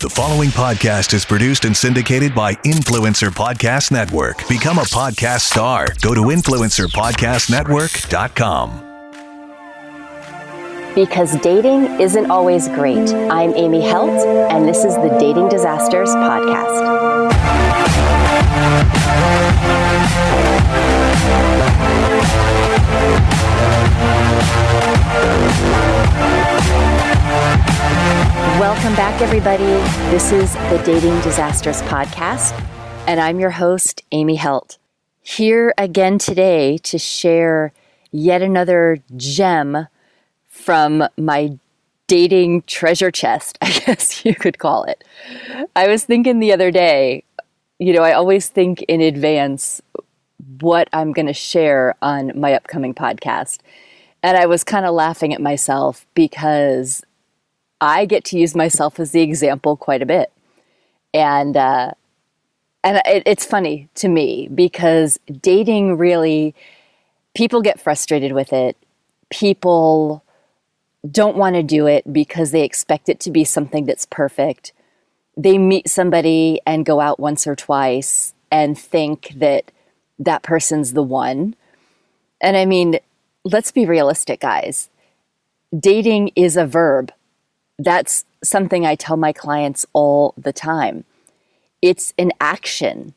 The following podcast is produced and syndicated by Influencer Podcast Network. Become a podcast star. Go to influencerpodcastnetwork.com. Because dating isn't always great. I'm Amy Helt, and this is the Dating Disasters Podcast. Welcome back, everybody. This is the Dating Disasters Podcast, and I'm your host, Amy Helt. Here again today to share yet another gem from my dating treasure chest, I guess you could call it. I was thinking the other day, you know, I always think in advance what I'm going to share on my upcoming podcast. And I was kind of laughing at myself because I get to use myself as the example quite a bit. And, uh, and it, it's funny to me because dating really, people get frustrated with it. People don't want to do it because they expect it to be something that's perfect. They meet somebody and go out once or twice and think that that person's the one. And I mean, let's be realistic, guys. Dating is a verb. That's something I tell my clients all the time. It's an action,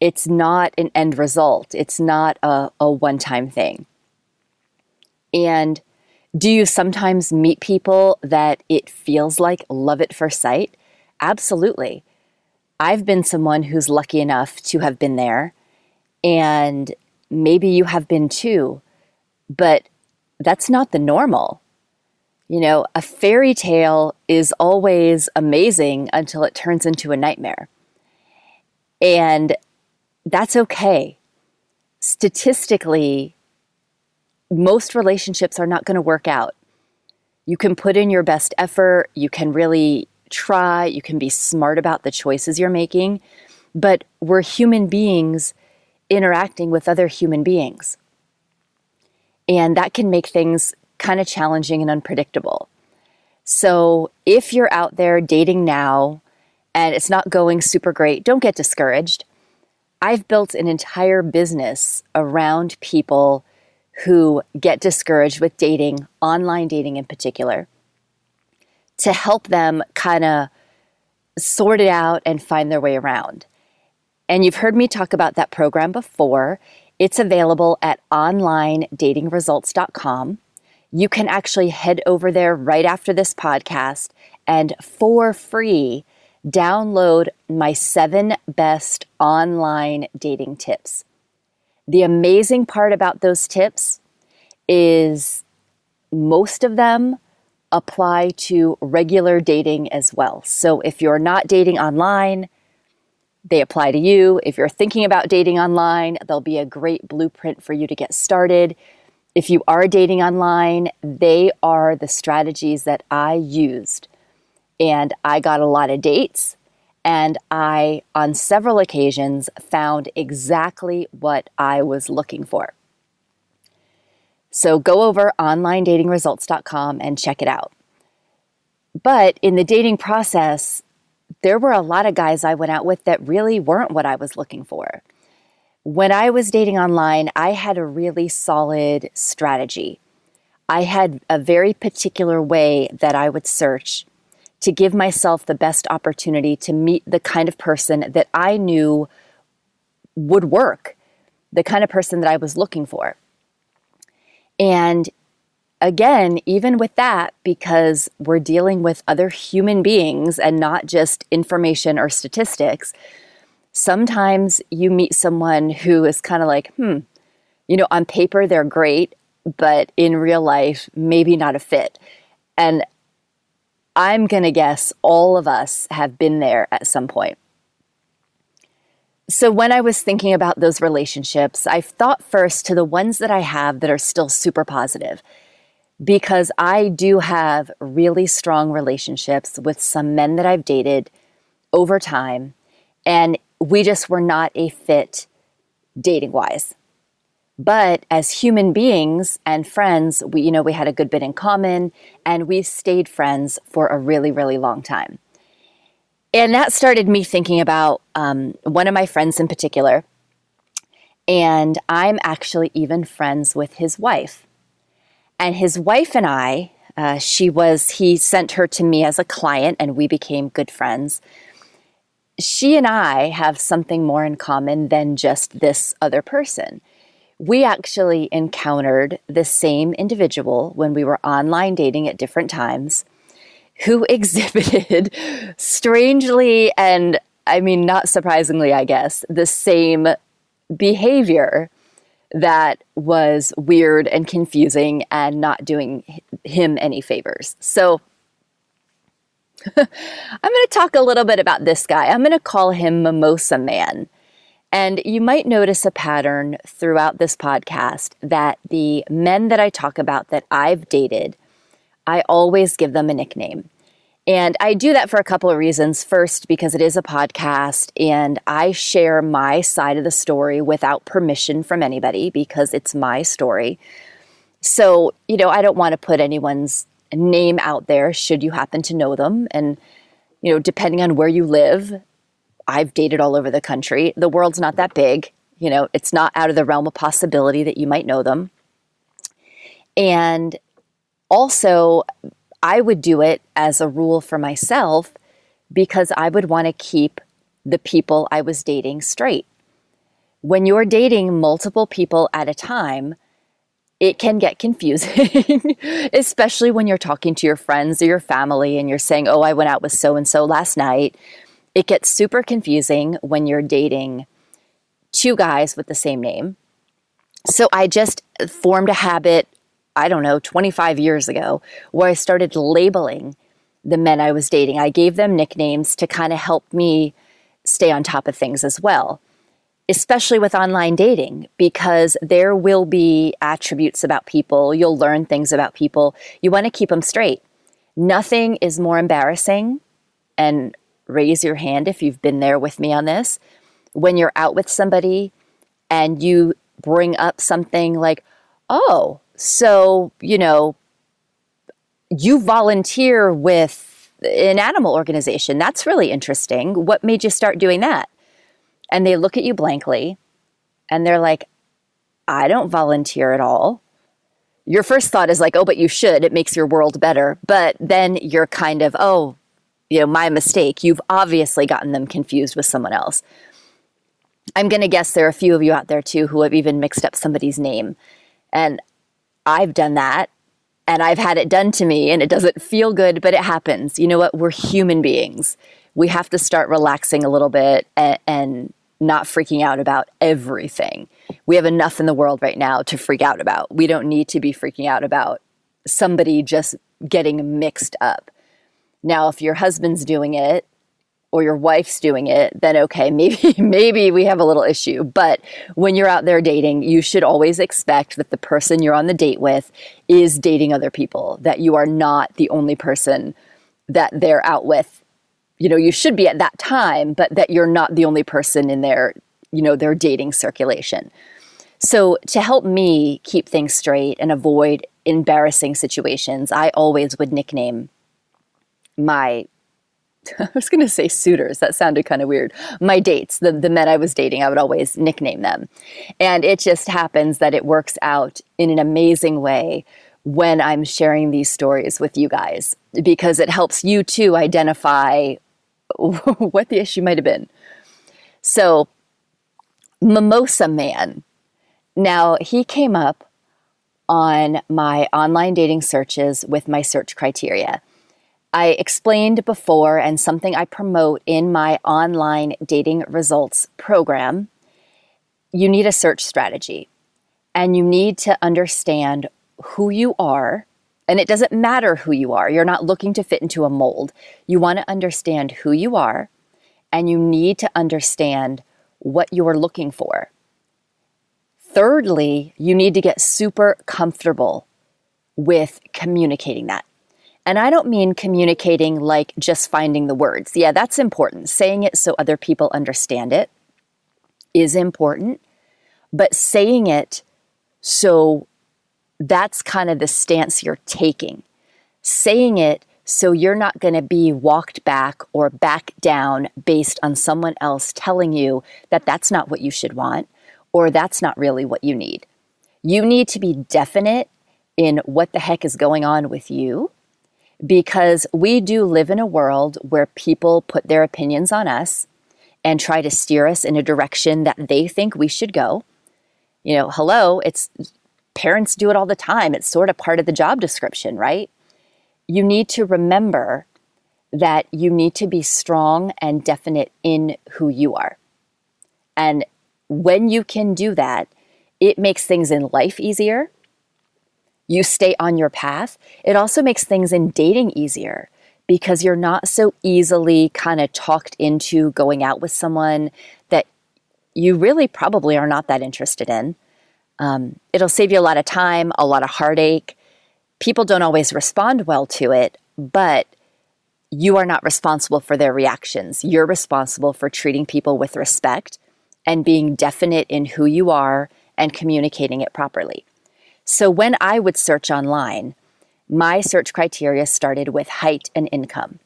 it's not an end result, it's not a, a one time thing. And do you sometimes meet people that it feels like love at first sight? Absolutely. I've been someone who's lucky enough to have been there, and maybe you have been too, but that's not the normal. You know, a fairy tale is always amazing until it turns into a nightmare. And that's okay. Statistically, most relationships are not going to work out. You can put in your best effort, you can really try, you can be smart about the choices you're making, but we're human beings interacting with other human beings. And that can make things kind of challenging and unpredictable. So if you're out there dating now and it's not going super great, don't get discouraged. I've built an entire business around people who get discouraged with dating, online dating in particular, to help them kind of sort it out and find their way around. And you've heard me talk about that program before. It's available at onlinedatingresults.com you can actually head over there right after this podcast and for free download my seven best online dating tips. The amazing part about those tips is most of them apply to regular dating as well. So if you're not dating online, they apply to you. If you're thinking about dating online, there'll be a great blueprint for you to get started. If you are dating online, they are the strategies that I used. And I got a lot of dates, and I, on several occasions, found exactly what I was looking for. So go over onlinedatingresults.com and check it out. But in the dating process, there were a lot of guys I went out with that really weren't what I was looking for. When I was dating online, I had a really solid strategy. I had a very particular way that I would search to give myself the best opportunity to meet the kind of person that I knew would work, the kind of person that I was looking for. And again, even with that, because we're dealing with other human beings and not just information or statistics, sometimes you meet someone who is kind of like, hmm, you know, on paper they're great, but in real life, maybe not a fit. And I'm going to guess all of us have been there at some point. So, when I was thinking about those relationships, I thought first to the ones that I have that are still super positive, because I do have really strong relationships with some men that I've dated over time. And we just were not a fit dating wise. But as human beings and friends, we, you know, we had a good bit in common and we've stayed friends for a really, really long time. And that started me thinking about um, one of my friends in particular. And I'm actually even friends with his wife. And his wife and I, uh, she was, he sent her to me as a client and we became good friends. She and I have something more in common than just this other person. We actually encountered the same individual when we were online dating at different times who exhibited strangely and I mean, not surprisingly, I guess, the same behavior that was weird and confusing and not doing him any favors. So I'm going to talk a little bit about this guy. I'm going to call him Mimosa Man. And you might notice a pattern throughout this podcast that the men that I talk about that I've dated, I always give them a nickname. And I do that for a couple of reasons. First, because it is a podcast and I share my side of the story without permission from anybody because it's my story. So, you know, I don't want to put anyone's name out there should you happen to know them. And, you know, depending on where you live, I've dated all over the country. The world's not that big. You know, it's not out of the realm of possibility that you might know them. And also, I would do it as a rule for myself because I would want to keep the people I was dating straight. When you're dating multiple people at a time, it can get confusing, especially when you're talking to your friends or your family and you're saying, Oh, I went out with so and so last night. It gets super confusing when you're dating two guys with the same name. So I just formed a habit I don't know, 25 years ago, where I started labeling the men I was dating. I gave them nicknames to kind of help me stay on top of things as well, especially with online dating, because there will be attributes about people. You'll learn things about people. You want to keep them straight. Nothing is more embarrassing, and raise your hand if you've been there with me on this, when you're out with somebody and you bring up something like, oh, so, you know, you volunteer with an animal organization. That's really interesting. What made you start doing that? And they look at you blankly and they're like, I don't volunteer at all. Your first thought is like, oh, but you should. It makes your world better. But then you're kind of, oh, you know, my mistake. You've obviously gotten them confused with someone else. I'm going to guess there are a few of you out there too who have even mixed up somebody's name. And I've done that and I've had it done to me and it doesn't feel good, but it happens. You know what? We're human beings. We have to start relaxing a little bit and, and not freaking out about everything. We have enough in the world right now to freak out about. We don't need to be freaking out about somebody just getting mixed up. Now, if your husband's doing it or your wife's doing it, then okay, maybe maybe we have a little issue. But when you're out there dating, you should always expect that the person you're on the date with is dating other people, that you are not the only person that they're out with. You know, you should be at that time, but that you're not the only person in their, you know, their dating circulation. So, to help me keep things straight and avoid embarrassing situations, I always would nickname my I was going to say suitors. That sounded kind of weird. My dates, the, the men I was dating, I would always nickname them. And it just happens that it works out in an amazing way when I'm sharing these stories with you guys because it helps you to identify what the issue might have been. So, Mimosa Man. Now, he came up on my online dating searches with my search criteria. I explained before, and something I promote in my online dating results program, you need a search strategy and you need to understand who you are. And it doesn't matter who you are, you're not looking to fit into a mold. You want to understand who you are and you need to understand what you're looking for. Thirdly, you need to get super comfortable with communicating that. And I don't mean communicating like just finding the words. Yeah, that's important. Saying it so other people understand it is important. But saying it so that's kind of the stance you're taking. Saying it So you're not going to be walked back or back down based on someone else telling you that that's not what you should want or that's not really what you need. You need to be definite in what the heck is going on with you because we do live in a world where people put their opinions on us and try to steer us in a direction that they think we should go. You know, hello, it's parents do it all the time. It's sort of part of the job description, right? You need to remember that you need to be strong and definite in who you are. And when you can do that, it makes things in life easier. You stay on your path. It also makes things in dating easier because you're not so easily kind of talked into going out with someone that you really probably are not that interested in. Um, it'll save you a lot of time, a lot of heartache. People don't always respond well to it, but you are not responsible for their reactions. You're responsible for treating people with respect and being definite in who you are and communicating it properly. So when I would search online, my search criteria started with height and income.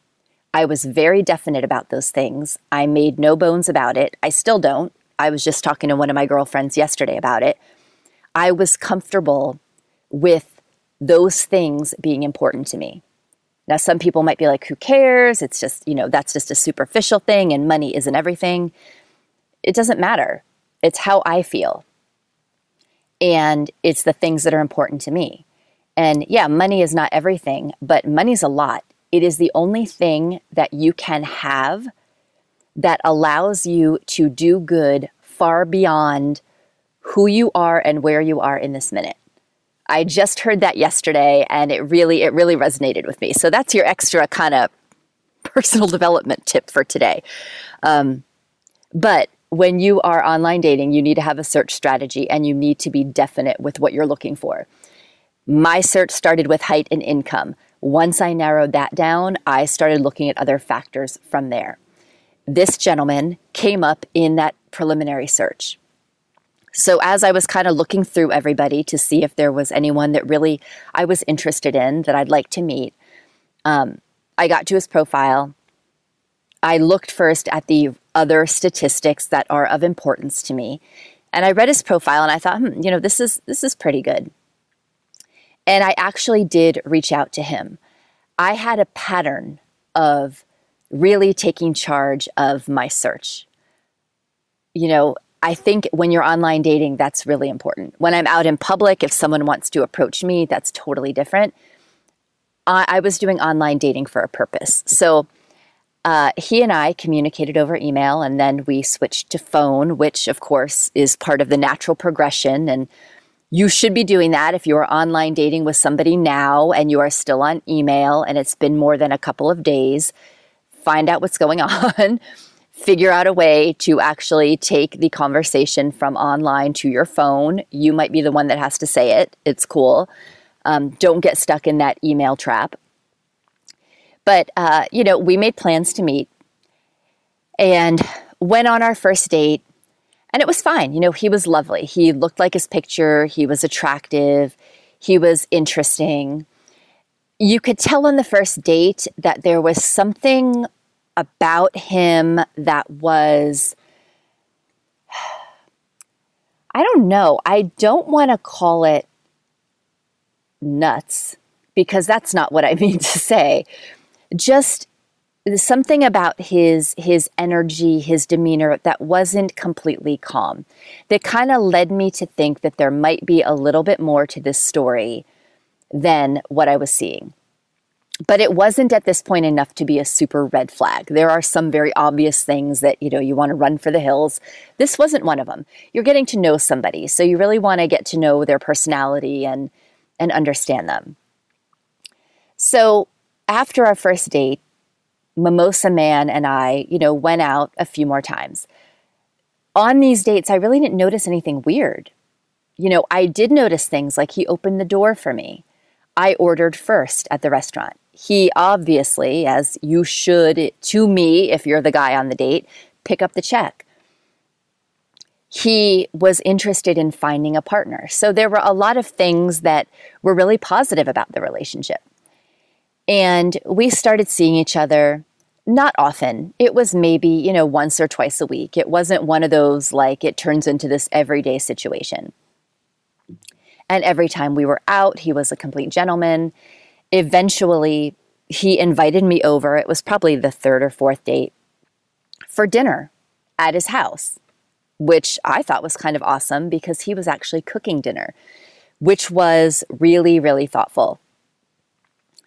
I was very definite about those things. I made no bones about it. I still don't. I was just talking to one of my girlfriends yesterday about it. I was comfortable with those things being important to me. Now, some people might be like, who cares? It's just, you know, that's just a superficial thing and money isn't everything. It doesn't matter. It's how I feel. And it's the things that are important to me. And yeah, money is not everything, but money's a lot. It is the only thing that you can have that allows you to do good far beyond who you are and where you are in this minute. I just heard that yesterday and it really it really resonated with me. So that's your extra kind of personal development tip for today. Um, but when you are online dating, you need to have a search strategy and you need to be definite with what you're looking for. My search started with height and income. Once I narrowed that down, I started looking at other factors from there. This gentleman came up in that preliminary search. So, as I was kind of looking through everybody to see if there was anyone that really I was interested in that I'd like to meet, um, I got to his profile. I looked first at the other statistics that are of importance to me, and I read his profile and I thought, hmm, you know, this is this is pretty good. And I actually did reach out to him. I had a pattern of really taking charge of my search. You know, I think when you're online dating, that's really important. When I'm out in public, if someone wants to approach me, that's totally different. I, I was doing online dating for a purpose. So uh, he and I communicated over email, and then we switched to phone, which, of course, is part of the natural progression. And you should be doing that if you are online dating with somebody now and you are still on email and it's been more than a couple of days. Find out what's going on. Figure out a way to actually take the conversation from online to your phone. You might be the one that has to say it. It's cool. Um, don't get stuck in that email trap. But, uh, you know, we made plans to meet and went on our first date and it was fine. You know, he was lovely. He looked like his picture, he was attractive, he was interesting. You could tell on the first date that there was something about him that was. I don't know. I don't want to call it nuts because that's not what I mean to say. Just something about his his energy, his demeanor that wasn't completely calm. That kind of led me to think that there might be a little bit more to this story than what I was seeing. But it wasn't at this point enough to be a super red flag. There are some very obvious things that, you know, you want to run for the hills. This wasn't one of them. You're getting to know somebody, so you really want to get to know their personality and and understand them. So, after our first date, Mimosa Man and I, you know, went out a few more times. On these dates, I really didn't notice anything weird. You know, I did notice things like he opened the door for me. I ordered first at the restaurant. He obviously, as you should to me if you're the guy on the date, pick up the check. He was interested in finding a partner. So there were a lot of things that were really positive about the relationship. And we started seeing each other not often. It was maybe, you know, once or twice a week. It wasn't one of those like it turns into this everyday situation. And every time we were out, he was a complete gentleman. Eventually, he invited me over. It was probably the third or fourth date for dinner at his house, which I thought was kind of awesome because he was actually cooking dinner, which was really, really thoughtful.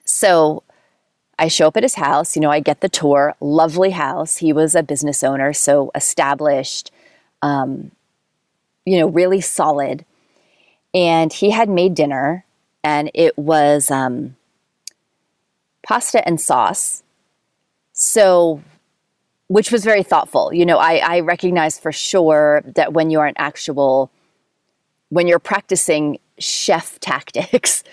So I show up at his house, you know, I get the tour, lovely house. He was a business owner, so established, um, you know, really solid. And he had made dinner, and it was um, pasta and sauce. So, which was very thoughtful. You know, I, I recognize for sure that when you're an actual, when you're practicing chef tactics,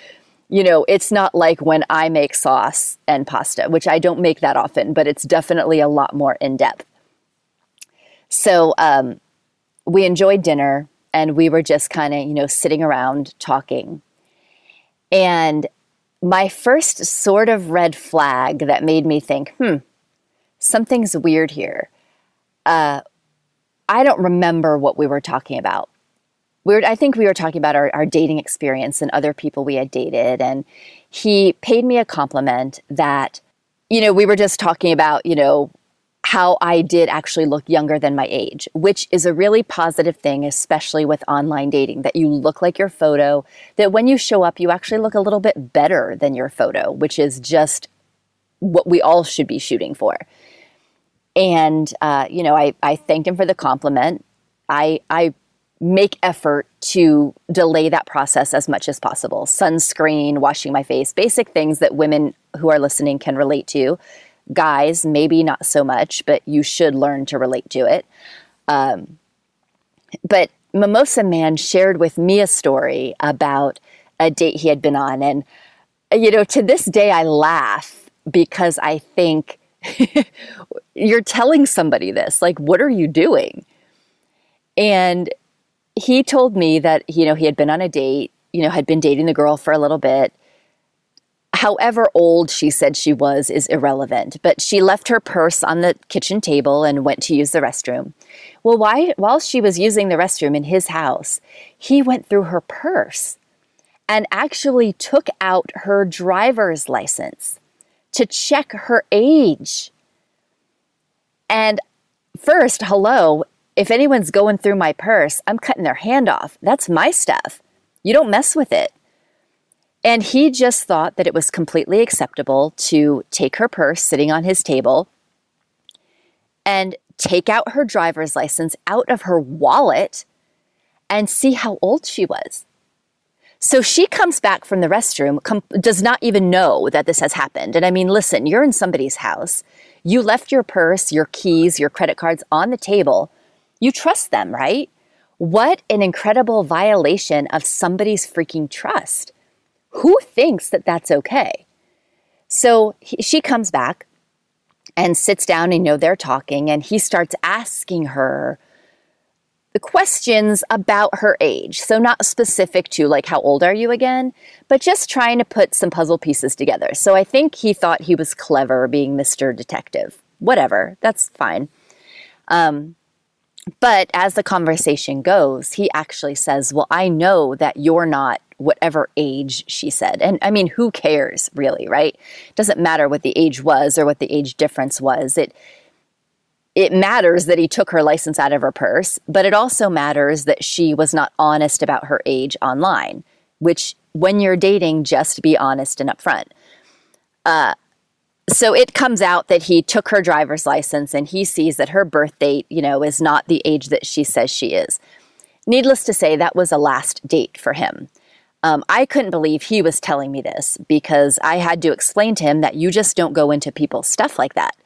you know, it's not like when I make sauce and pasta, which I don't make that often, but it's definitely a lot more in depth. So um, we enjoyed dinner and we were just kind of, you know, sitting around talking. And my first sort of red flag that made me think, hmm, something's weird here. Uh, I don't remember what we were talking about we were, I think we were talking about our, our dating experience and other people we had dated. And he paid me a compliment that, you know, we were just talking about, you know, how I did actually look younger than my age, which is a really positive thing, especially with online dating, that you look like your photo, that when you show up, you actually look a little bit better than your photo, which is just what we all should be shooting for. And, uh, you know, I, I thanked him for the compliment. I, I make effort to delay that process as much as possible. Sunscreen, washing my face, basic things that women who are listening can relate to. Guys, maybe not so much, but you should learn to relate to it. Um, but Mimosa Man shared with me a story about a date he had been on. And, you know, to this day, I laugh because I think you're telling somebody this. Like, what are you doing? And he told me that you know he had been on a date you know had been dating the girl for a little bit however old she said she was is irrelevant but she left her purse on the kitchen table and went to use the restroom well why, while she was using the restroom in his house he went through her purse and actually took out her driver's license to check her age and first hello if anyone's going through my purse, I'm cutting their hand off. That's my stuff. You don't mess with it. And he just thought that it was completely acceptable to take her purse sitting on his table and take out her driver's license out of her wallet and see how old she was. So she comes back from the restroom, com- does not even know that this has happened. And I mean, listen, you're in somebody's house. You left your purse, your keys, your credit cards on the table you trust them, right? What an incredible violation of somebody's freaking trust. Who thinks that that's okay? So he, she comes back and sits down and you know they're talking and he starts asking her the questions about her age. So not specific to like how old are you again, but just trying to put some puzzle pieces together. So I think he thought he was clever being Mr. Detective. Whatever, that's fine. Um, but as the conversation goes, he actually says, Well, I know that you're not whatever age she said. And I mean, who cares really, right? It doesn't matter what the age was or what the age difference was. It it matters that he took her license out of her purse, but it also matters that she was not honest about her age online, which when you're dating, just be honest and upfront. Uh, so it comes out that he took her driver's license and he sees that her birth date, you know, is not the age that she says she is. Needless to say, that was a last date for him. Um, I couldn't believe he was telling me this because I had to explain to him that you just don't go into people's stuff like that.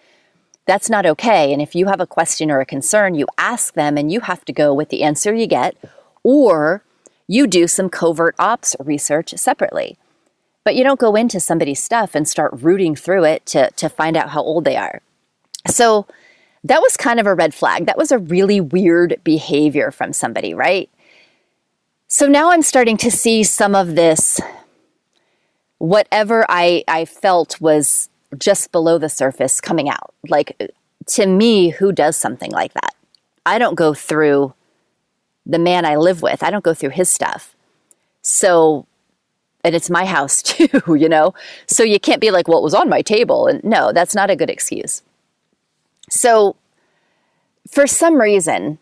That's not okay. And if you have a question or a concern, you ask them and you have to go with the answer you get, or you do some covert ops research separately. But you don't go into somebody's stuff and start rooting through it to, to find out how old they are. So that was kind of a red flag. That was a really weird behavior from somebody, right? So now I'm starting to see some of this whatever I, I felt was just below the surface coming out. Like to me, who does something like that? I don't go through the man I live with, I don't go through his stuff. So, and it's my house too, you know? So you can't be like, well, it was on my table. And no, that's not a good excuse. So, for some reason,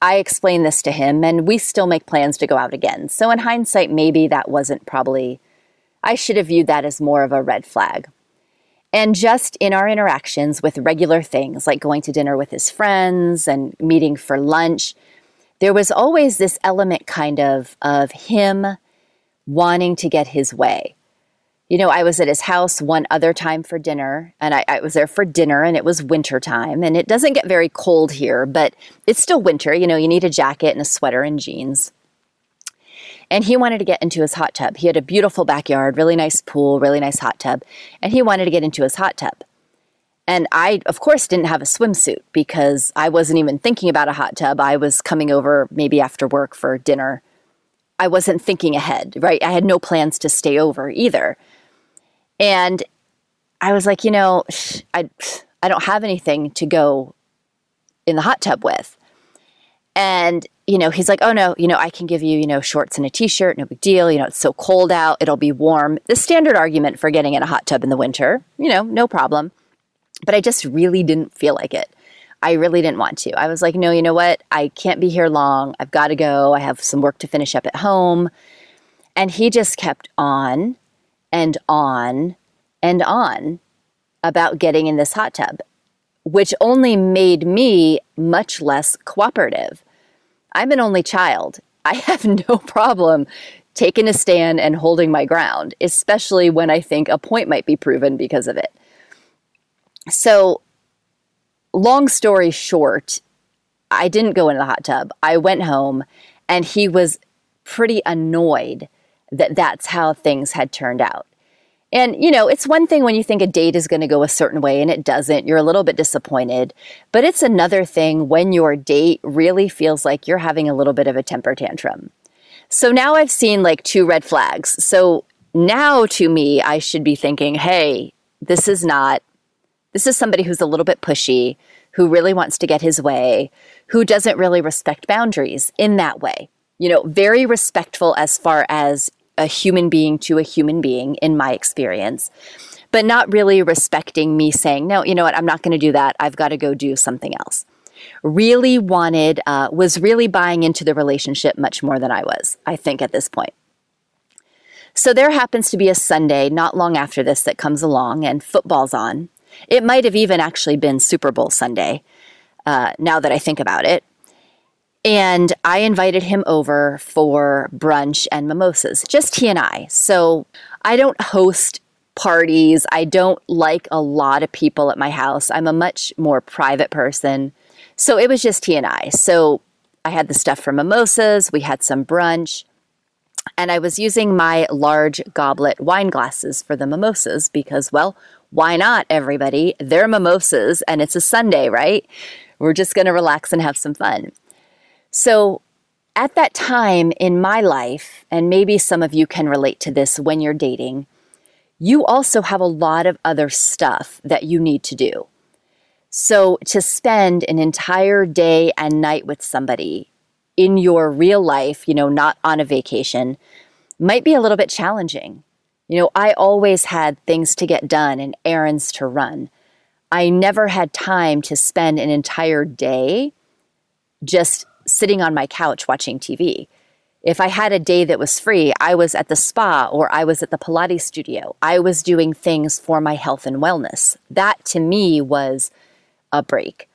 I explained this to him, and we still make plans to go out again. So, in hindsight, maybe that wasn't probably, I should have viewed that as more of a red flag. And just in our interactions with regular things like going to dinner with his friends and meeting for lunch, there was always this element kind of of him wanting to get his way you know, I was at his house one other time for dinner, and I, I, was there for dinner, and it was winter time, and it doesn't get very cold here, but it's still winter. You know, you need a jacket and a sweater and jeans. And he wanted to get into his hot tub. He had a beautiful backyard, really nice pool, really nice hot tub, and he wanted to get into his hot tub. And I, of course, didn't have a swimsuit because I wasn't even thinking about a hot tub. I was coming over maybe after work for dinner. I wasn't thinking ahead, right? I had no plans to stay over either. And I was like, you know, I, I don't have anything to go in the hot tub with. And, you know, he's like, oh no, you know, I can give you, you know, shorts and a t shirt, no big deal. You know, it's so cold out, it'll be warm. The standard argument for getting in a hot tub in the winter, you know, no problem. But I just really didn't feel like it. I really didn't want to. I was like, no, you know what? I can't be here long. I've got to go. I have some work to finish up at home. And he just kept on and on and on about getting in this hot tub, which only made me much less cooperative. I'm an only child. I have no problem taking a stand and holding my ground, especially when I think a point might be proven because of it. So, long story short, I didn't go into the hot tub. I went home and he was pretty annoyed that that's how things had turned out. And, you know, it's one thing when you think a date is going to go a certain way and it doesn't, you're a little bit disappointed. But it's another thing when your date really feels like you're having a little bit of a temper tantrum. So now I've seen like two red flags. So now to me, I should be thinking, hey, this is not, this is somebody who's a little bit pushy, who really wants to get his way, who doesn't really respect boundaries in that way. You know, very respectful as far as a human being to a human being, in my experience, but not really respecting me saying, no, you know what, I'm not going to do that. I've got to go do something else. Really wanted, uh, was really buying into the relationship much more than I was, I think, at this point. So there happens to be a Sunday not long after this that comes along, and football's on. It might have even actually been Super Bowl Sunday, uh, now that I think about it. And I invited him over for brunch and mimosas, just he and I. So I don't host parties. I don't like a lot of people at my house. I'm a much more private person. So it was just he and I. So I had the stuff for mimosas, we had some brunch, and I was using my large goblet wine glasses for the mimosas because, well, why not, everybody? They're mimosas and it's a Sunday, right? We're just going to relax and have some fun. So, at that time in my life, and maybe some of you can relate to this when you're dating, you also have a lot of other stuff that you need to do. So, to spend an entire day and night with somebody in your real life, you know, not on a vacation, might be a little bit challenging. You know, I always had things to get done and errands to run. I never had time to spend an entire day just sitting on my couch watching TV. If I had a day that was free, I was at the spa or I was at the Pilates studio. I was doing things for my health and wellness. That to me was a break.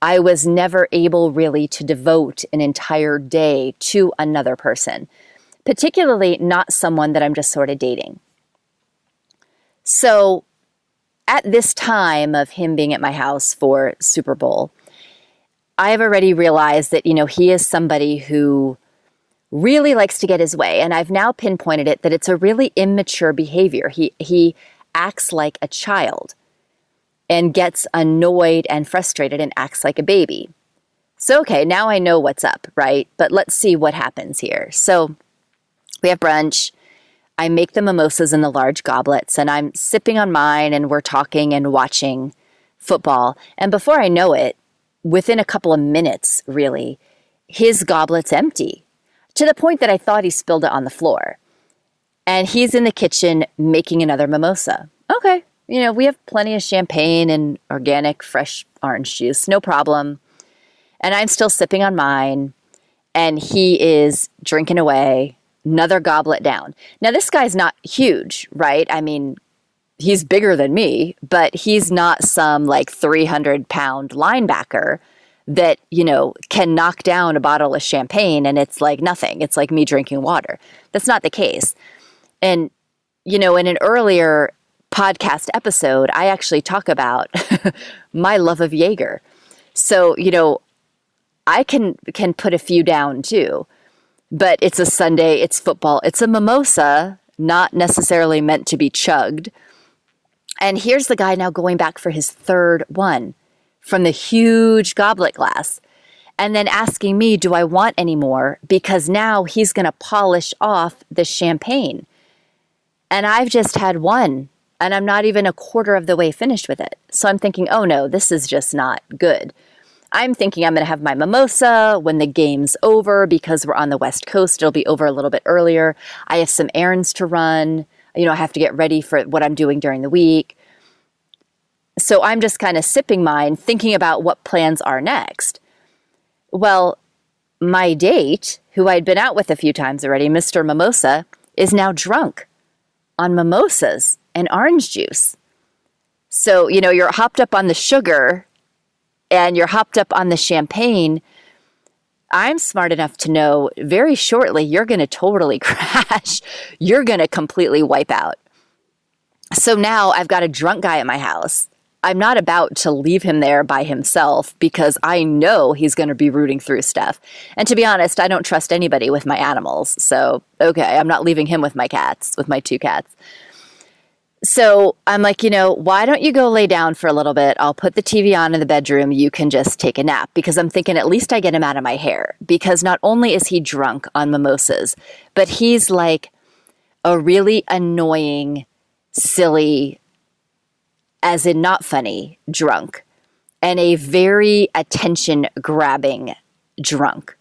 I was never able really to devote an entire day to another person, particularly not someone that I'm just sort of dating. So, at this time of him being at my house for Super Bowl, I have already realized that, you know, he is somebody who really likes to get his way. And I've now pinpointed it that it's a really immature behavior. He, he acts like a child and gets annoyed and frustrated and acts like a baby. So, okay, now I know what's up, right? But let's see what happens here. So, we have brunch. I make the mimosas in the large goblets and I'm sipping on mine and we're talking and watching football. And before I know it, within a couple of minutes, really, his goblet's empty to the point that I thought he spilled it on the floor. And he's in the kitchen making another mimosa. Okay, you know, we have plenty of champagne and organic fresh orange juice, no problem. And I'm still sipping on mine, and he is drinking away, another goblet down. Now, this guy's not huge, right? I mean, he's bigger than me, but he's not some like 300 pound linebacker that, you know, can knock down a bottle of champagne and it's like nothing. It's like me drinking water. That's not the case. And, you know, in an earlier podcast episode, I actually talk about my love of Jaeger. So, you know, I can can put a few down too. But it's a Sunday, it's football, it's a mimosa, not necessarily meant to be chugged. And here's the guy now going back for his third one from the huge goblet glass and then asking me, Do I want any more? Because now he's going to polish off the champagne. And I've just had one and I'm not even a quarter of the way finished with it. So I'm thinking, Oh no, this is just not good. I'm thinking I'm going to have my mimosa when the game's over because we're on the West Coast. It'll be over a little bit earlier. I have some errands to run. You know, I have to get ready for what I'm doing during the week. So I'm just kind of sipping mine, thinking about what plans are next. Well, my date, who I'd been out with a few times already, Mr. Mimosa, is now drunk on mimosas and orange juice. So, you know, you're hopped up on the sugar and you're hopped up on the champagne. I'm smart enough to know very shortly you're going to totally crash. You're going to completely wipe out. So now I've got a drunk guy at my house I'm not about to leave him there by himself because I know he's going to be rooting through stuff. And to be honest, I don't trust anybody with my animals. So, okay, I'm not leaving him with my cats, with my two cats. So I'm like, you know, why don't you go lay down for a little bit? I'll put the TV on in the bedroom. You can just take a nap because I'm thinking at least I get him out of my hair. Because not only is he drunk on mimosas, but he's like a really annoying, silly, as in not funny, drunk, and a very attention grabbing drunk.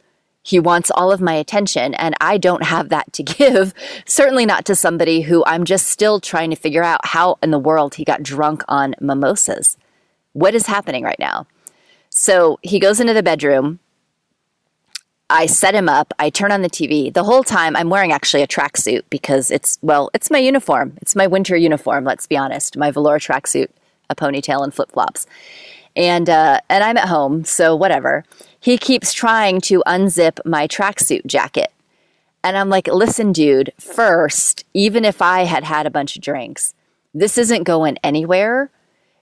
He wants all of my attention, and I don't have that to give. Certainly not to somebody who I'm just still trying to figure out how in the world he got drunk on mimosas. What is happening right now? So he goes into the bedroom. I set him up. I turn on the TV. The whole time I'm wearing actually a tracksuit because it's, well, it's my uniform. It's my winter uniform, let's be honest. My velour tracksuit, a ponytail, and flip flops. And, uh, and I'm at home, so whatever. He keeps trying to unzip my tracksuit jacket. And I'm like, listen, dude, first, even if I had had a bunch of drinks, this isn't going anywhere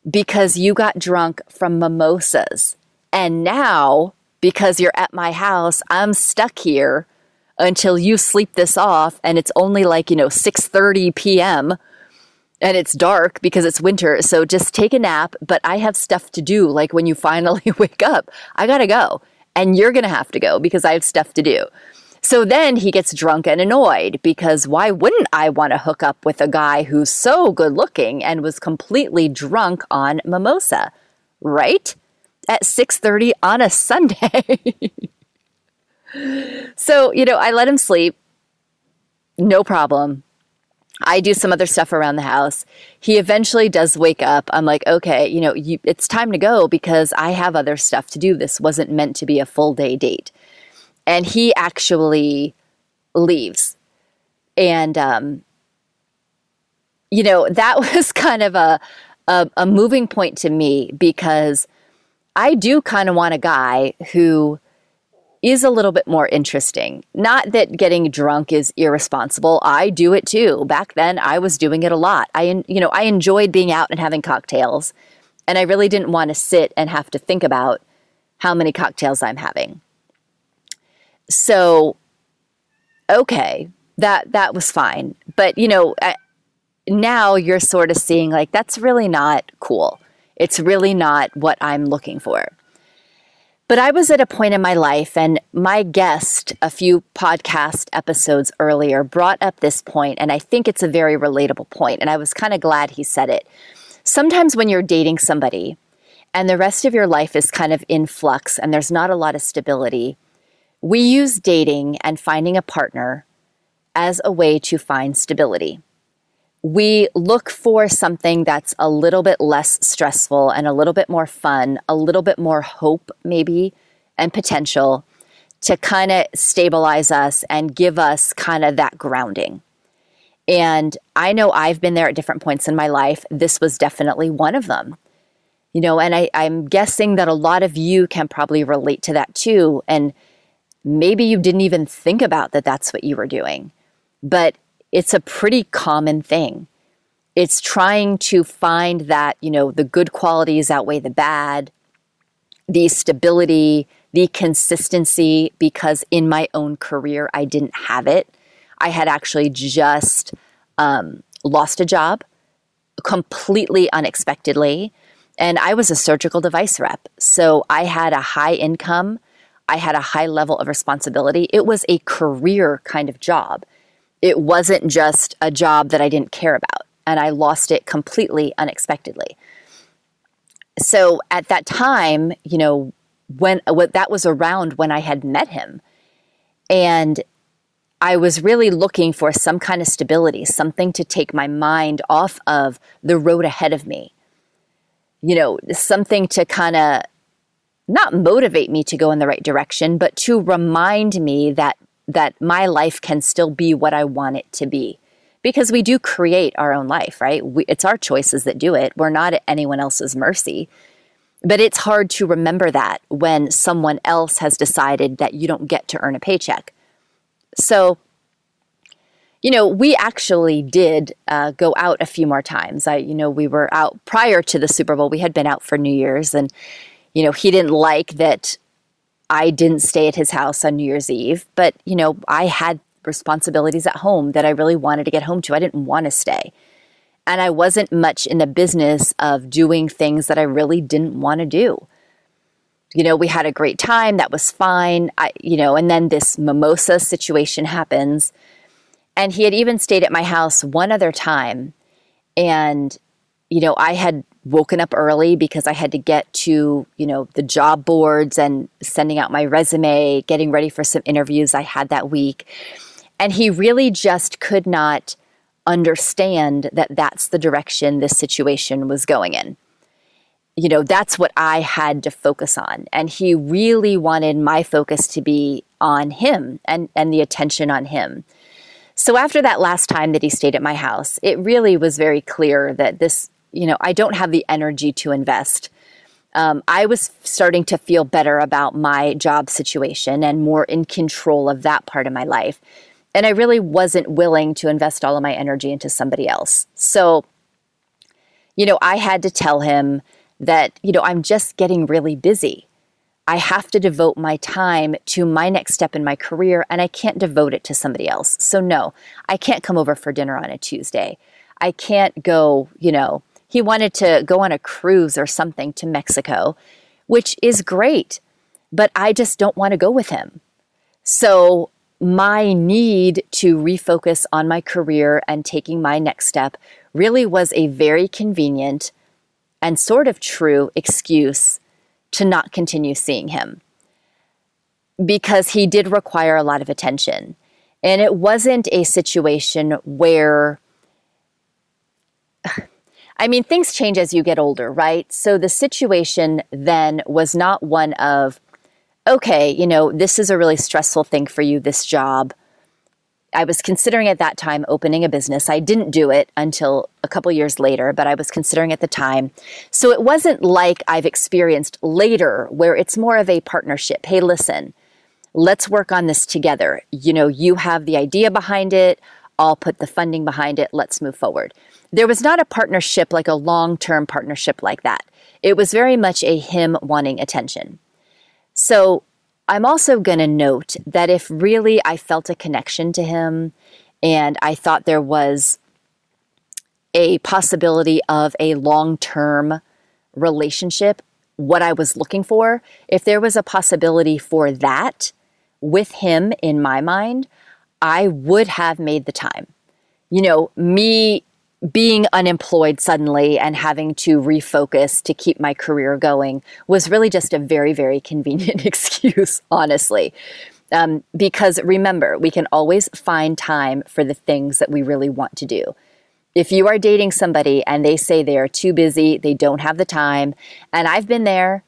because you got drunk from mimosas. And now because you're at my house. I'm stuck here until you sleep this off and it's only like, you know, 6:30 p.m. and it's dark because it's winter. So just take a nap, but I have stuff to do like when you finally wake up. I got to go. And you're going to have to go because I have stuff to do. So then he gets drunk and annoyed because why wouldn't I want to hook up with a guy who's so good looking and was completely drunk on mimosa? Right? at 6:30 on a Sunday. so, you know, I let him sleep. No problem. I do some other stuff around the house. He eventually does wake up. I'm like, okay, you know, you, it's time to go because I have other stuff to do. This wasn't meant to be a full day date. And he actually leaves. And, um, you know, that was kind of a, a, a moving point to me because I do kind of want a guy who is a little bit more interesting. Not that getting drunk is irresponsible. I do it too. Back then I was doing it a lot. I you know, I enjoyed being out and having cocktails, and I really didn't want to sit and have to think about how many cocktails I'm having. So okay, that that was fine. But, you know, now you're sort of seeing like that's really not cool. It's really not what I'm looking for. But I was at a point in my life, and my guest a few podcast episodes earlier brought up this point, and I think it's a very relatable point, and I was kind of glad he said it. Sometimes when you're dating somebody and the rest of your life is kind of in flux and there's not a lot of stability, we use dating and finding a partner as a way to find stability. We look for something that's a little bit less stressful and a little bit more fun, a little bit more hope, maybe, and potential to kind of stabilize us and give us kind of that grounding. And I know I've been there at different points in my life. This was definitely one of them. You know, and I, I'm guessing that a lot of you can probably relate to that too. And Maybe you didn't even think about that that's what you were doing, but it's a pretty common thing. It's trying to find that, you know, the good qualities outweigh the bad, the stability, the consistency, because in my own career, I didn't have it. I had actually just um, lost a job completely unexpectedly. And I was a surgical device rep. So I had a high income I had a high level of responsibility. It was a career kind of job. It wasn't just a job that I didn't care about, and I lost it completely unexpectedly. So at that time, you know, when what that was around when I had met him, and I was really looking for some kind of stability, something to take my mind off of the road ahead of me. You know, something to kind of not motivate me to go in the right direction, but to remind me that that my life can still be what I want it to be. Because we do create our own life, right? We, it's our choices that do it. We're not at anyone else's mercy. But it's hard to remember that when someone else has decided that you don't get to earn a paycheck. So, you know, we actually did uh, go out a few more times. I, you know, we were out prior to the Super Bowl. We had been out for New Year's, and you know, he didn't like that I didn't stay at his house on New Year's Eve, but, you know, I had responsibilities at home that I really wanted to get home to. I didn't want to stay. And I wasn't much in the business of doing things that I really didn't want to do. You know, we had a great time. That was fine. I, you know, and then this mimosa situation happens. And he had even stayed at my house one other time. And, you know, I had woken up early because I had to get to, you know, the job boards and sending out my resume, getting ready for some interviews I had that week. And he really just could not understand that that's the direction this situation was going in. You know, that's what I had to focus on. And he really wanted my focus to be on him and, and the attention on him. So after that last time that he stayed at my house, it really was very clear that this you know, I don't have the energy to invest. Um, I was starting to feel better about my job situation and more in control of that part of my life. And I really wasn't willing to invest all of my energy into somebody else. So, you know, I had to tell him that, you know, I'm just getting really busy. I have to devote my time to my next step in my career and I can't devote it to somebody else. So, no, I can't come over for dinner on a Tuesday. I can't go, you know, he wanted to go on a cruise or something to Mexico, which is great, but I just don't want to go with him. So, my need to refocus on my career and taking my next step really was a very convenient and sort of true excuse to not continue seeing him because he did require a lot of attention. And it wasn't a situation where I mean, things change as you get older, right? So the situation then was not one of, okay, you know, this is a really stressful thing for you, this job. I was considering at that time opening a business. I didn't do it until a couple years later, but I was considering at the time. So it wasn't like I've experienced later where it's more of a partnership. Hey, listen, let's work on this together. You know, you have the idea behind it. I'll put the funding behind it. Let's move forward. There was not a partnership like a long term partnership like that. It was very much a him wanting attention. So I'm also going to note that if really I felt a connection to him and I thought there was a possibility of a long term relationship, what I was looking for, if there was a possibility for that with him in my mind, I would have made the time. You know, me being unemployed suddenly and having to refocus to keep my career going was really just a very, very convenient excuse, honestly. Um, because remember, we can always find time for the things that we really want to do. If you are dating somebody and they say they are too busy, they don't have the time, and I've been there,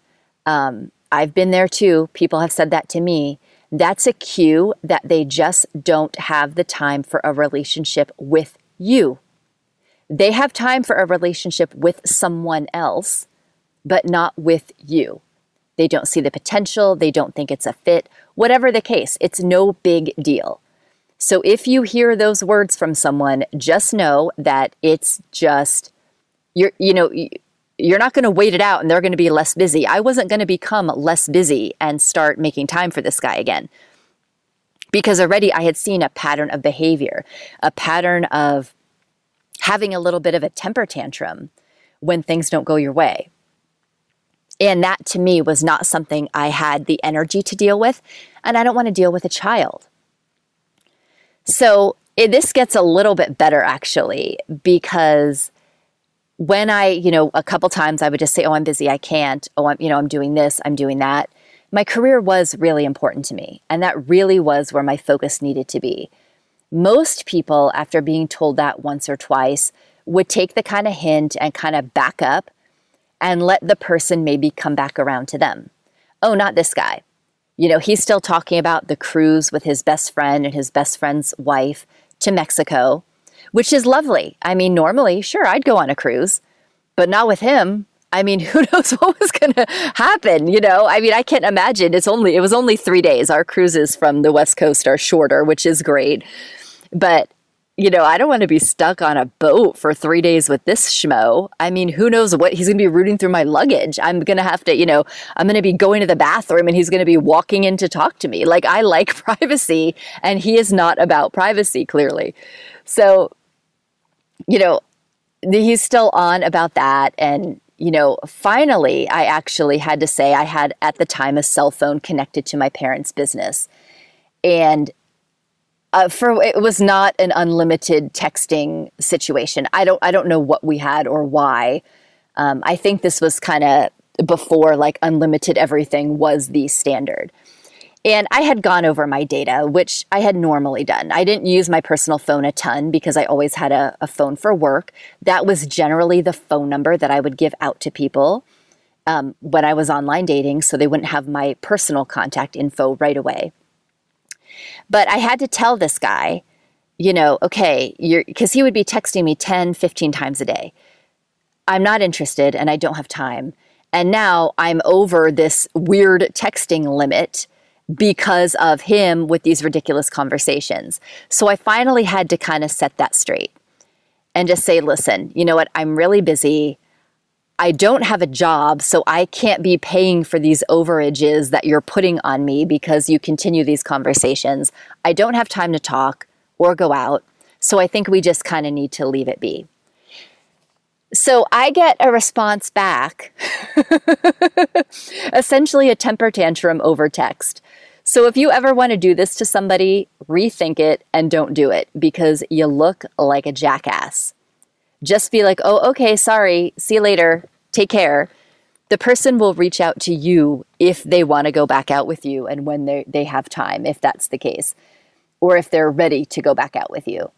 um, I've been there too. People have said that to me. That's a cue that they just don't have the time for a relationship with you. They have time for a relationship with someone else, but not with you. They don't see the potential, they don't think it's a fit, whatever the case, it's no big deal. So if you hear those words from someone, just know that it's just you're you know you're not going to wait it out and they're going to be less busy. I wasn't going to become less busy and start making time for this guy again. Because already I had seen a pattern of behavior, a pattern of having a little bit of a temper tantrum when things don't go your way. And that to me was not something I had the energy to deal with. And I don't want to deal with a child. So it, this gets a little bit better actually, because when I, you know, a couple times I would just say, oh, I'm busy, I can't. Oh, I'm, you know, I'm doing this, I'm doing that. My career was really important to me. And that really was where my focus needed to be. Most people, after being told that once or twice, would take the kind of hint and kind of back up and let the person maybe come back around to them. Oh, not this guy. You know, he's still talking about the cruise with his best friend and his best friend's wife to Mexico, which is lovely. I mean, normally, sure, I'd go on a cruise, but not with him. I mean, who knows what was going to happen, you know? I mean, I can't imagine. It's only it was only 3 days. Our cruises from the West Coast are shorter, which is great. But you know, I don't want to be stuck on a boat for three days with this schmo. I mean, who knows what he's going to be rooting through my luggage? I'm going to have to, you know, I'm going to be going to the bathroom and he's going to be walking in to talk to me. Like, I like privacy and he is not about privacy, clearly. So, you know, he's still on about that. And, you know, finally, I actually had to say I had at the time a cell phone connected to my parents' business. And uh, for it was not an unlimited texting situation. I don't I don't know what we had or why. Um, I think this was kind of before like unlimited everything was the standard. And I had gone over my data, which I had normally done. I didn't use my personal phone a ton because I always had a, a phone for work. That was generally the phone number that I would give out to people um, when I was online dating, so they wouldn't have my personal contact info right away. But I had to tell this guy, you know, okay, you're because he would be texting me 10, 15 times a day. I'm not interested and I don't have time. And now I'm over this weird texting limit because of him with these ridiculous conversations. So I finally had to kind of set that straight and just say, listen, you know what? I'm really busy. I don't have a job, so I can't be paying for these overages that you're putting on me because you continue these conversations. I don't have time to talk or go out, so I think we just kind of need to leave it be. So I get a response back, essentially a temper tantrum over text. So if you ever want to do this to somebody, rethink it and don't do it because you look like a jackass just be like, oh, okay, sorry, see you later, take care. The person will reach out to you if they want to go back out with you and when they, they have time, if that's the case, or if they're ready to go back out with you.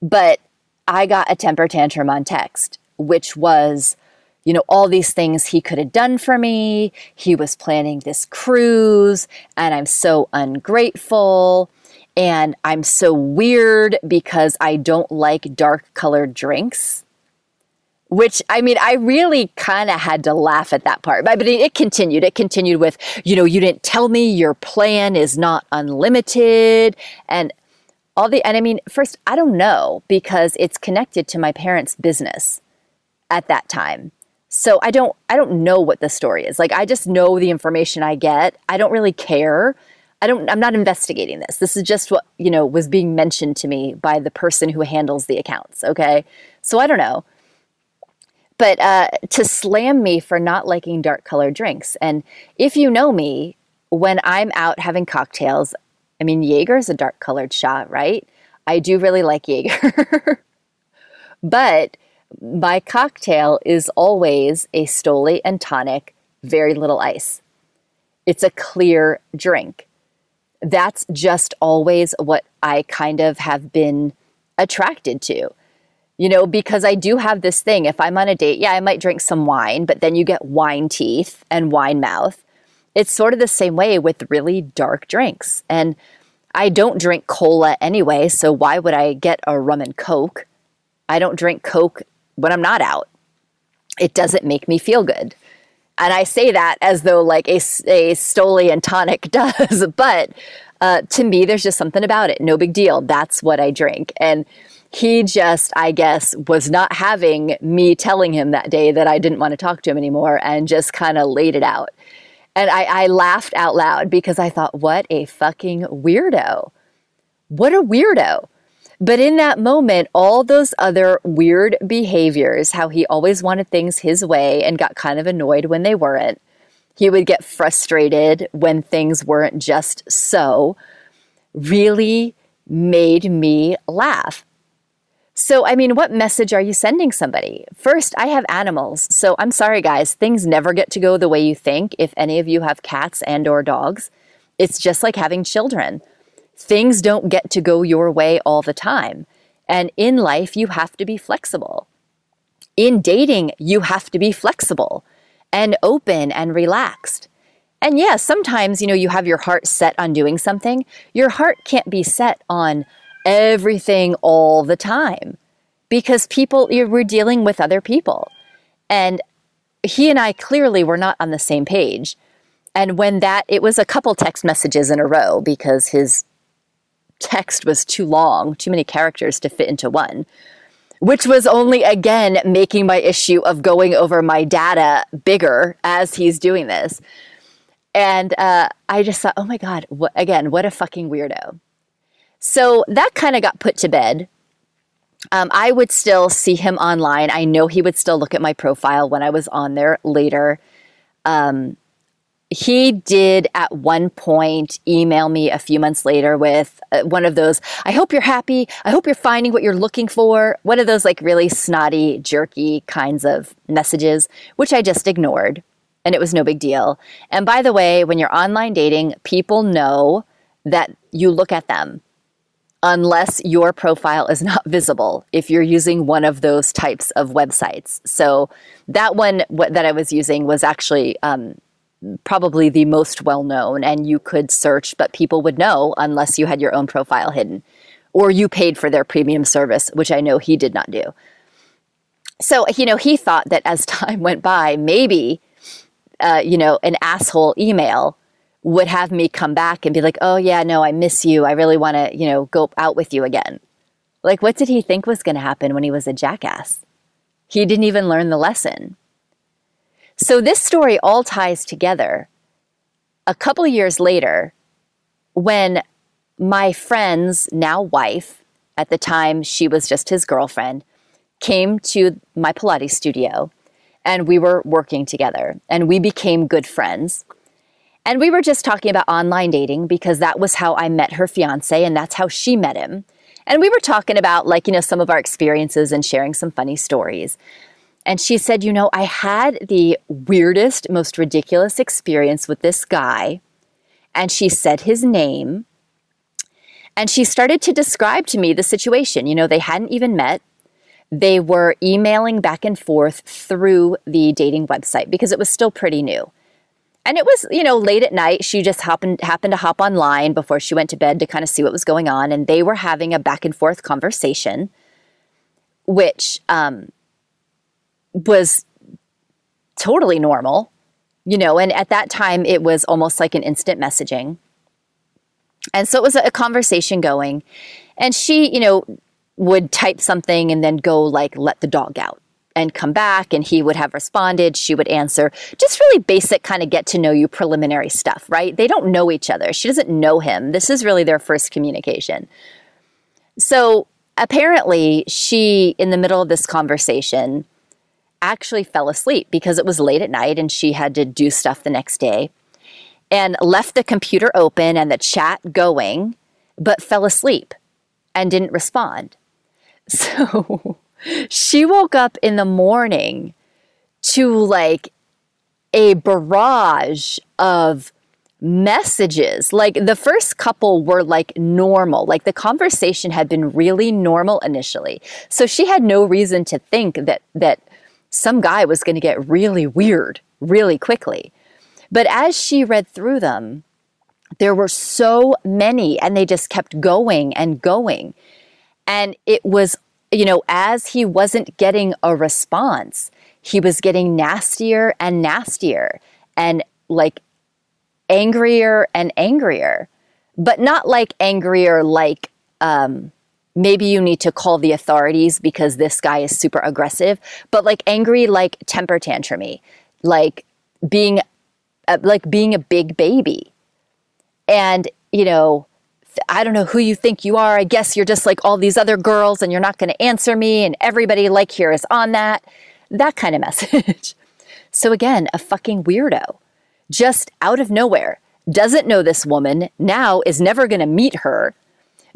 But I got a temper tantrum on text, which was, you know, all these things he could have done for me. He was planning this cruise, and I'm so ungrateful and I'm so weird because I don't like dark colored drinks. Which I mean, I really kind of had to laugh at that part, but it continued. It continued with, you know, you didn't tell me your plan is not unlimited, and all the. And I mean, first, I don't know because it's connected to my parents' business at that time. So I don't, I don't know what the story is. Like I just know the information I get. I don't really care I don't I'm not investigating this. This is just what, you know, was being mentioned to me by the person who handles the accounts, okay? So I don't know. but uh, to slam me for not liking dark colored drinks. And if you know me, when I'm out having cocktails, I mean, Jaeger is a dark colored shot, right? I do really like Jaeger. but my cocktail is always a Stoli and tonic, very little ice. It's a clear drink. That's just always what I kind of have been attracted to. You know, because I do have this thing. If I'm on a date, yeah, I might drink some wine, but then you get wine teeth and wine mouth. It's sort of the same way with really dark drinks. And I don't drink cola anyway, so why would I get a rum and coke? I don't drink coke when I'm not out. It doesn't make me feel good. And I say that as though like a, a Stoli and tonic does, but uh, to me, there's just something about it. No big deal. That's what I drink. And he just, I guess, was not having me telling him that day that I didn't want to talk to him anymore and just kind of laid it out. And I, I laughed out loud because I thought, what a fucking weirdo. What a weirdo. But in that moment, all those other weird behaviors, how he always wanted things his way and got kind of annoyed when they weren't, he would get frustrated when things weren't just so, really made me laugh. So, I mean, what message are you sending somebody? First, I have animals. So, I'm sorry guys, things never get to go the way you think if any of you have cats and or dogs. It's just like having children. Things don't get to go your way all the time. And in life, you have to be flexible. In dating, you have to be flexible and open and relaxed. And yes, yeah, sometimes, you know, you have your heart set on doing something. Your heart can't be set on everything all the time because people, we're dealing with other people. And he and I clearly were not on the same page. And when that, it was a couple text messages in a row because his text was too long, too many characters to fit into one, which was only again making my issue of going over my data bigger as he's doing this. And uh, I just thought, oh my God, what, again, what a fucking weirdo. So that kind of got put to bed. Um, I would still see him online. I know he would still look at my profile when I was on there later. Um, he did at one point email me a few months later with uh, one of those, I hope you're happy. I hope you're finding what you're looking for. One of those like really snotty, jerky kinds of messages, which I just ignored. And it was no big deal. And by the way, when you're online dating, people know that you look at them unless your profile is not visible if you're using one of those types of websites. So that one that I was using was actually um, probably the most well known, and you could search, but people would know unless you had your own profile hidden or you paid for their premium service, which I know he did not do. So, you know, he thought that as time went by, maybe, uh, you know, an asshole email would have me come back and be like, oh, yeah, no, I miss you. I really want to, you know, go out with you again. Like, what did he think was going to happen when he was a jackass? He didn't even learn the lesson. So, this story all ties together. A couple years later, when my friend's now wife, at the time she was just his girlfriend, came to my Pilates studio and we were working together and we became good friends. And we were just talking about online dating because that was how I met her fiance and that's how she met him. And we were talking about, like, you know, some of our experiences and sharing some funny stories. And she said, You know, I had the weirdest, most ridiculous experience with this guy. And she said his name. And she started to describe to me the situation. You know, they hadn't even met. They were emailing back and forth through the dating website because it was still pretty new. And it was, you know, late at night. She just happened happened to hop online before she went to bed to kind of see what was going on, and they were having a back and forth conversation, which um, was totally normal, you know. And at that time, it was almost like an instant messaging, and so it was a conversation going. And she, you know, would type something and then go like, "Let the dog out." and come back and he would have responded she would answer just really basic kind of get to know you preliminary stuff right they don't know each other she doesn't know him this is really their first communication so apparently she in the middle of this conversation actually fell asleep because it was late at night and she had to do stuff the next day and left the computer open and the chat going, but fell asleep and didn't respond. So she woke up in the morning to like a barrage of messages. Like the first couple were like normal, like the conversation had been really normal initially. So she had no reason to think that that some guy was going to get really weird really quickly. But as she read through them, there were so many and they just kept going and going. And it was, you know, as he wasn't getting a response, he was getting nastier and nastier and like angrier and angrier, but not like angrier like, um, maybe you need to call the authorities because this guy is super aggressive, but like angry, like temper tantrumy, like being uh, like being a big baby. And, you know, I don't know who you think you are. I guess you're just like all these other girls and you're not going to answer me. And everybody like here is on that. That kind of message. so again, a fucking weirdo just out of nowhere doesn't know this woman now is never going to meet her.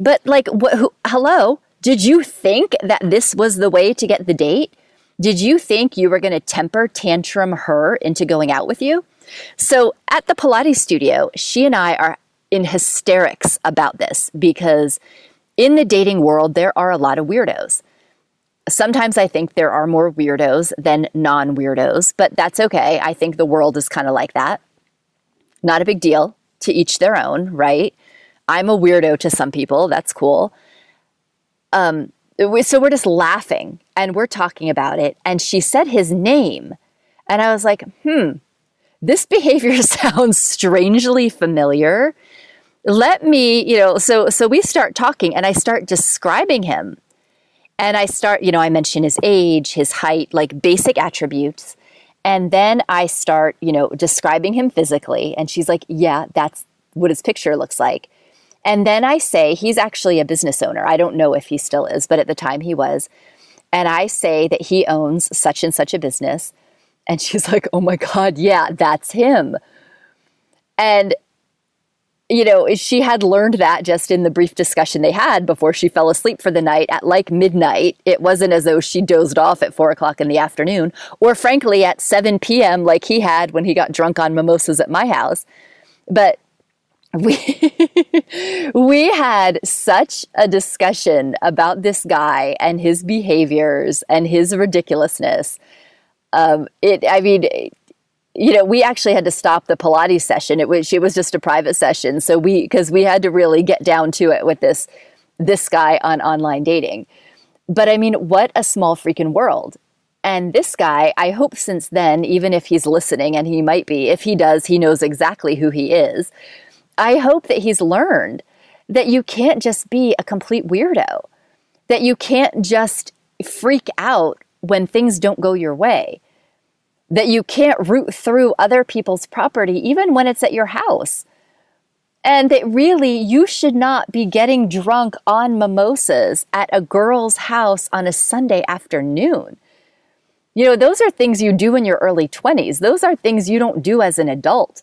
But like, wh- who, hello, did you think that this was the way to get the date? Did you think you were going to temper tantrum her into going out with you? So at the Pilates studio, she and I are in hysterics about this because in the dating world, there are a lot of weirdos. Sometimes I think there are more weirdos than non weirdos, but that's okay. I think the world is kind of like that. Not a big deal. To each their own, right? I'm a weirdo to some people. That's cool. Um, so we're just laughing and we're talking about it. And she said his name. And I was like, hmm, this behavior sounds strangely familiar. Let me, you know, so so we start talking and I start describing him. And I start, you know, I mention his age, his height, like basic attributes. And then I start, you know, describing him physically and she's like, "Yeah, that's what his picture looks like." And then I say he's actually a business owner. I don't know if he still is, but at the time he was. And I say that he owns such and such a business and she's like, oh my God, yeah, that's him. And, you know, she had learned that just in the brief discussion they had before she fell asleep for the night at like midnight. It wasn't as though she dozed off at four o'clock in the afternoon, or frankly at 7 p.m., like he had when he got drunk on mimosas at my house. But we we had such a discussion about this guy and his behaviors and his ridiculousness um, it, I mean, you know, we actually had to stop the Pilates session. It was, it was just a private session. So we, because we had to really get down to it with this, this guy on online dating. But I mean, what a small freaking world. And this guy, I hope since then, even if he's listening, and he might be, if he does, he knows exactly who he is. I hope that he's learned that you can't just be a complete weirdo, that you can't just freak out when things don't go your way. That you can't root through other people's property, even when it's at your house. And that really you should not be getting drunk on mimosas at a girl's house on a Sunday afternoon. You know, those are things you do in your early 20s. Those are things you don't do as an adult.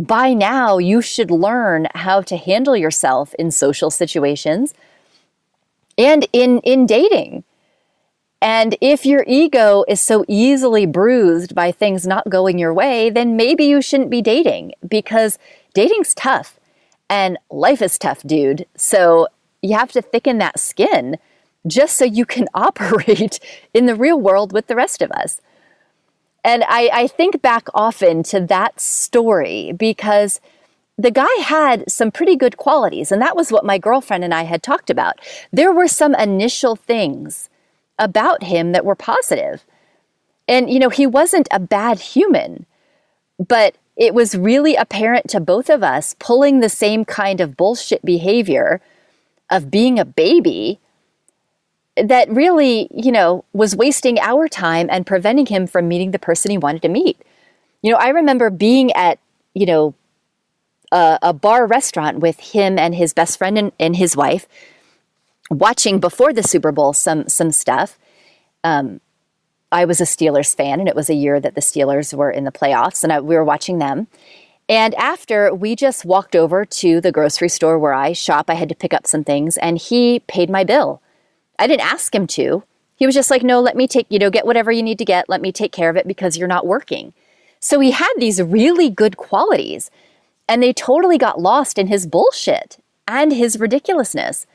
By now, you should learn how to handle yourself in social situations and in, in dating. And if your ego is so easily bruised by things not going your way, then maybe you shouldn't be dating because dating's tough and life is tough, dude. So you have to thicken that skin just so you can operate in the real world with the rest of us. And I, I think back often to that story because the guy had some pretty good qualities. And that was what my girlfriend and I had talked about. There were some initial things about him that were positive. And, you know, he wasn't a bad human, but it was really apparent to both of us pulling the same kind of bullshit behavior of being a baby that really, you know, was wasting our time and preventing him from meeting the person he wanted to meet. You know, I remember being at, you know, a, a bar restaurant with him and his best friend and, and his wife watching before the Super Bowl some some stuff. Um, I was a Steelers fan, and it was a year that the Steelers were in the playoffs, and I, we were watching them. And after we just walked over to the grocery store where I shop, I had to pick up some things, and he paid my bill. I didn't ask him to. He was just like, no, let me take, you know, get whatever you need to get. Let me take care of it because you're not working. So he had these really good qualities, and they totally got lost in his bullshit and his ridiculousness.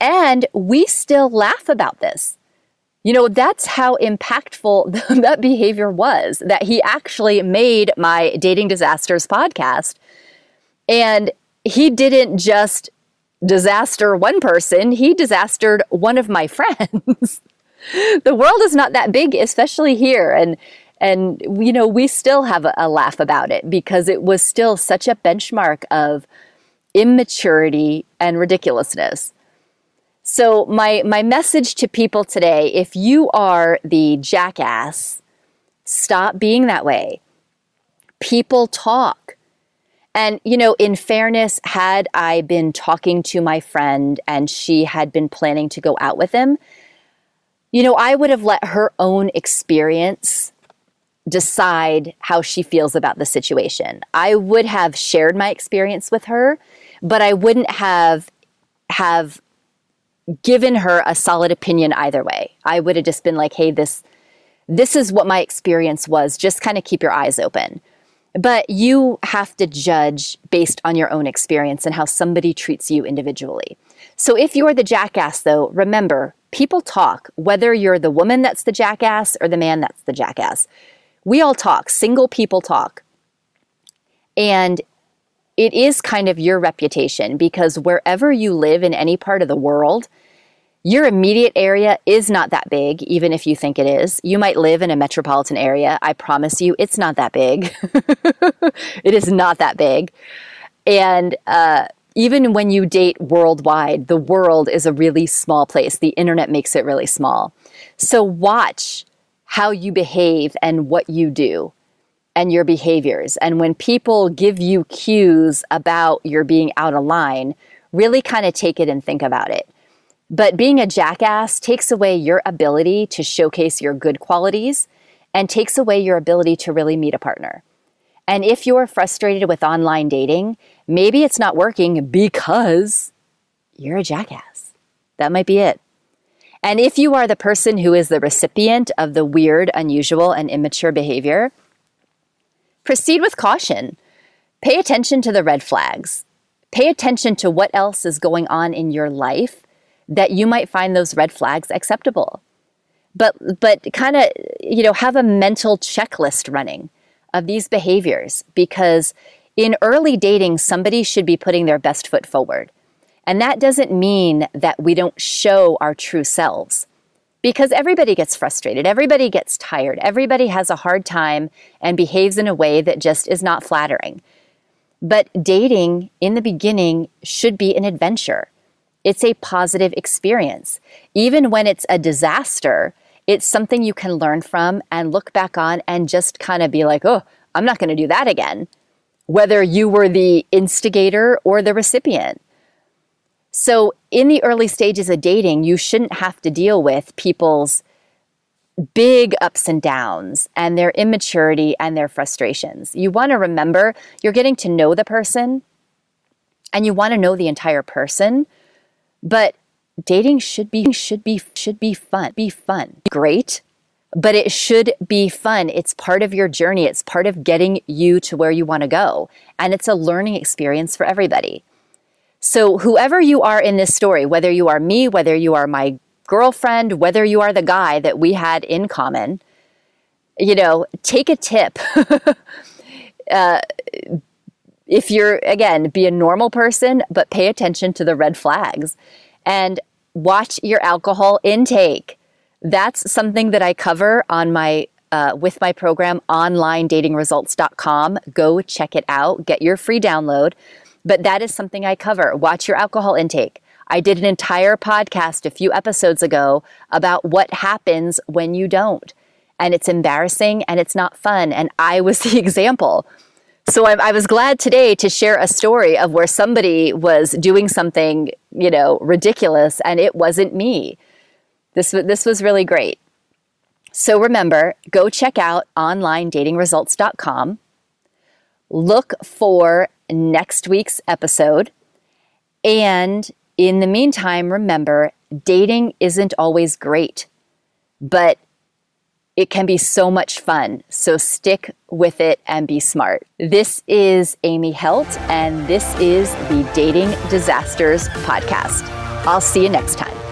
And we still laugh about this. You know, that's how impactful that behavior was that he actually made my Dating Disasters podcast. And he didn't just disaster one person, he disastered one of my friends. the world is not that big, especially here. And and you know, we still have a, a laugh about it because it was still such a benchmark of immaturity and ridiculousness. So my my message to people today, if you are the jackass, stop being that way. People talk. And you know, in fairness, had I been talking to my friend and she had been planning to go out with him, you know, I would have let her own experience decide how she feels about the situation. I would have shared my experience with her, but I wouldn't have have given her a solid opinion either way. I would have just been like, "Hey, this this is what my experience was. Just kind of keep your eyes open." But you have to judge based on your own experience and how somebody treats you individually. So if you're the jackass though, remember, people talk, whether you're the woman that's the jackass or the man that's the jackass. We all talk, single people talk. And it is kind of your reputation because wherever you live in any part of the world, your immediate area is not that big, even if you think it is. You might live in a metropolitan area. I promise you, it's not that big. it is not that big. And uh, even when you date worldwide, the world is a really small place. The internet makes it really small. So watch how you behave and what you do and your behaviors. And when people give you cues about your being out of line, really kind of take it and think about it. But being a jackass takes away your ability to showcase your good qualities and takes away your ability to really meet a partner. And if you're frustrated with online dating, maybe it's not working because you're a jackass. That might be it. And if you are the person who is the recipient of the weird, unusual, and immature behavior, Proceed with caution. Pay attention to the red flags. Pay attention to what else is going on in your life that you might find those red flags acceptable. But but kind of, you know, have a mental checklist running of these behaviors because in early dating somebody should be putting their best foot forward. And that doesn't mean that we don't show our true selves because everybody gets frustrated, everybody gets tired, everybody has a hard time and behaves in a way that just is not flattering. But dating in the beginning should be an adventure. It's a positive experience. Even when it's a disaster, it's something you can learn from and look back on and just kind of be like, oh, I'm not going to do that again. Whether you were the instigator or the recipient. So, in the early stages of dating, you shouldn't have to deal with people's big ups and downs and their immaturity and their frustrations. You want to remember you're getting to know the person and you want to know the entire person, but dating should be should be should be fun. Be fun. Great, but it should be fun. It's part of your journey. It's part of getting you to where you want to go, and it's a learning experience for everybody. So, whoever you are in this story, whether you are me, whether you are my girlfriend, whether you are the guy that we had in common, you know, take a tip. uh, if you're, again, be a normal person, but pay attention to the red flags and watch your alcohol intake. That's something that I cover on my uh, with my program onlinedatingresults.com. Go check it out. Get your free download. But that is something I cover. Watch your alcohol intake. I did an entire podcast a few episodes ago about what happens when you don't. And it's embarrassing and it's not fun. And I was the example. So I, I, was glad today to share a story of where somebody was doing something, you know, ridiculous and it wasn't me. This, this was really great. So remember, go check out onlinedatingresults.com. Look for next week's episode. And in the meantime, remember, dating isn't always great, but it can be so much fun. So stick with it and be smart. This is Amy Helt, and this is the Dating Disasters Podcast. I'll see you next time.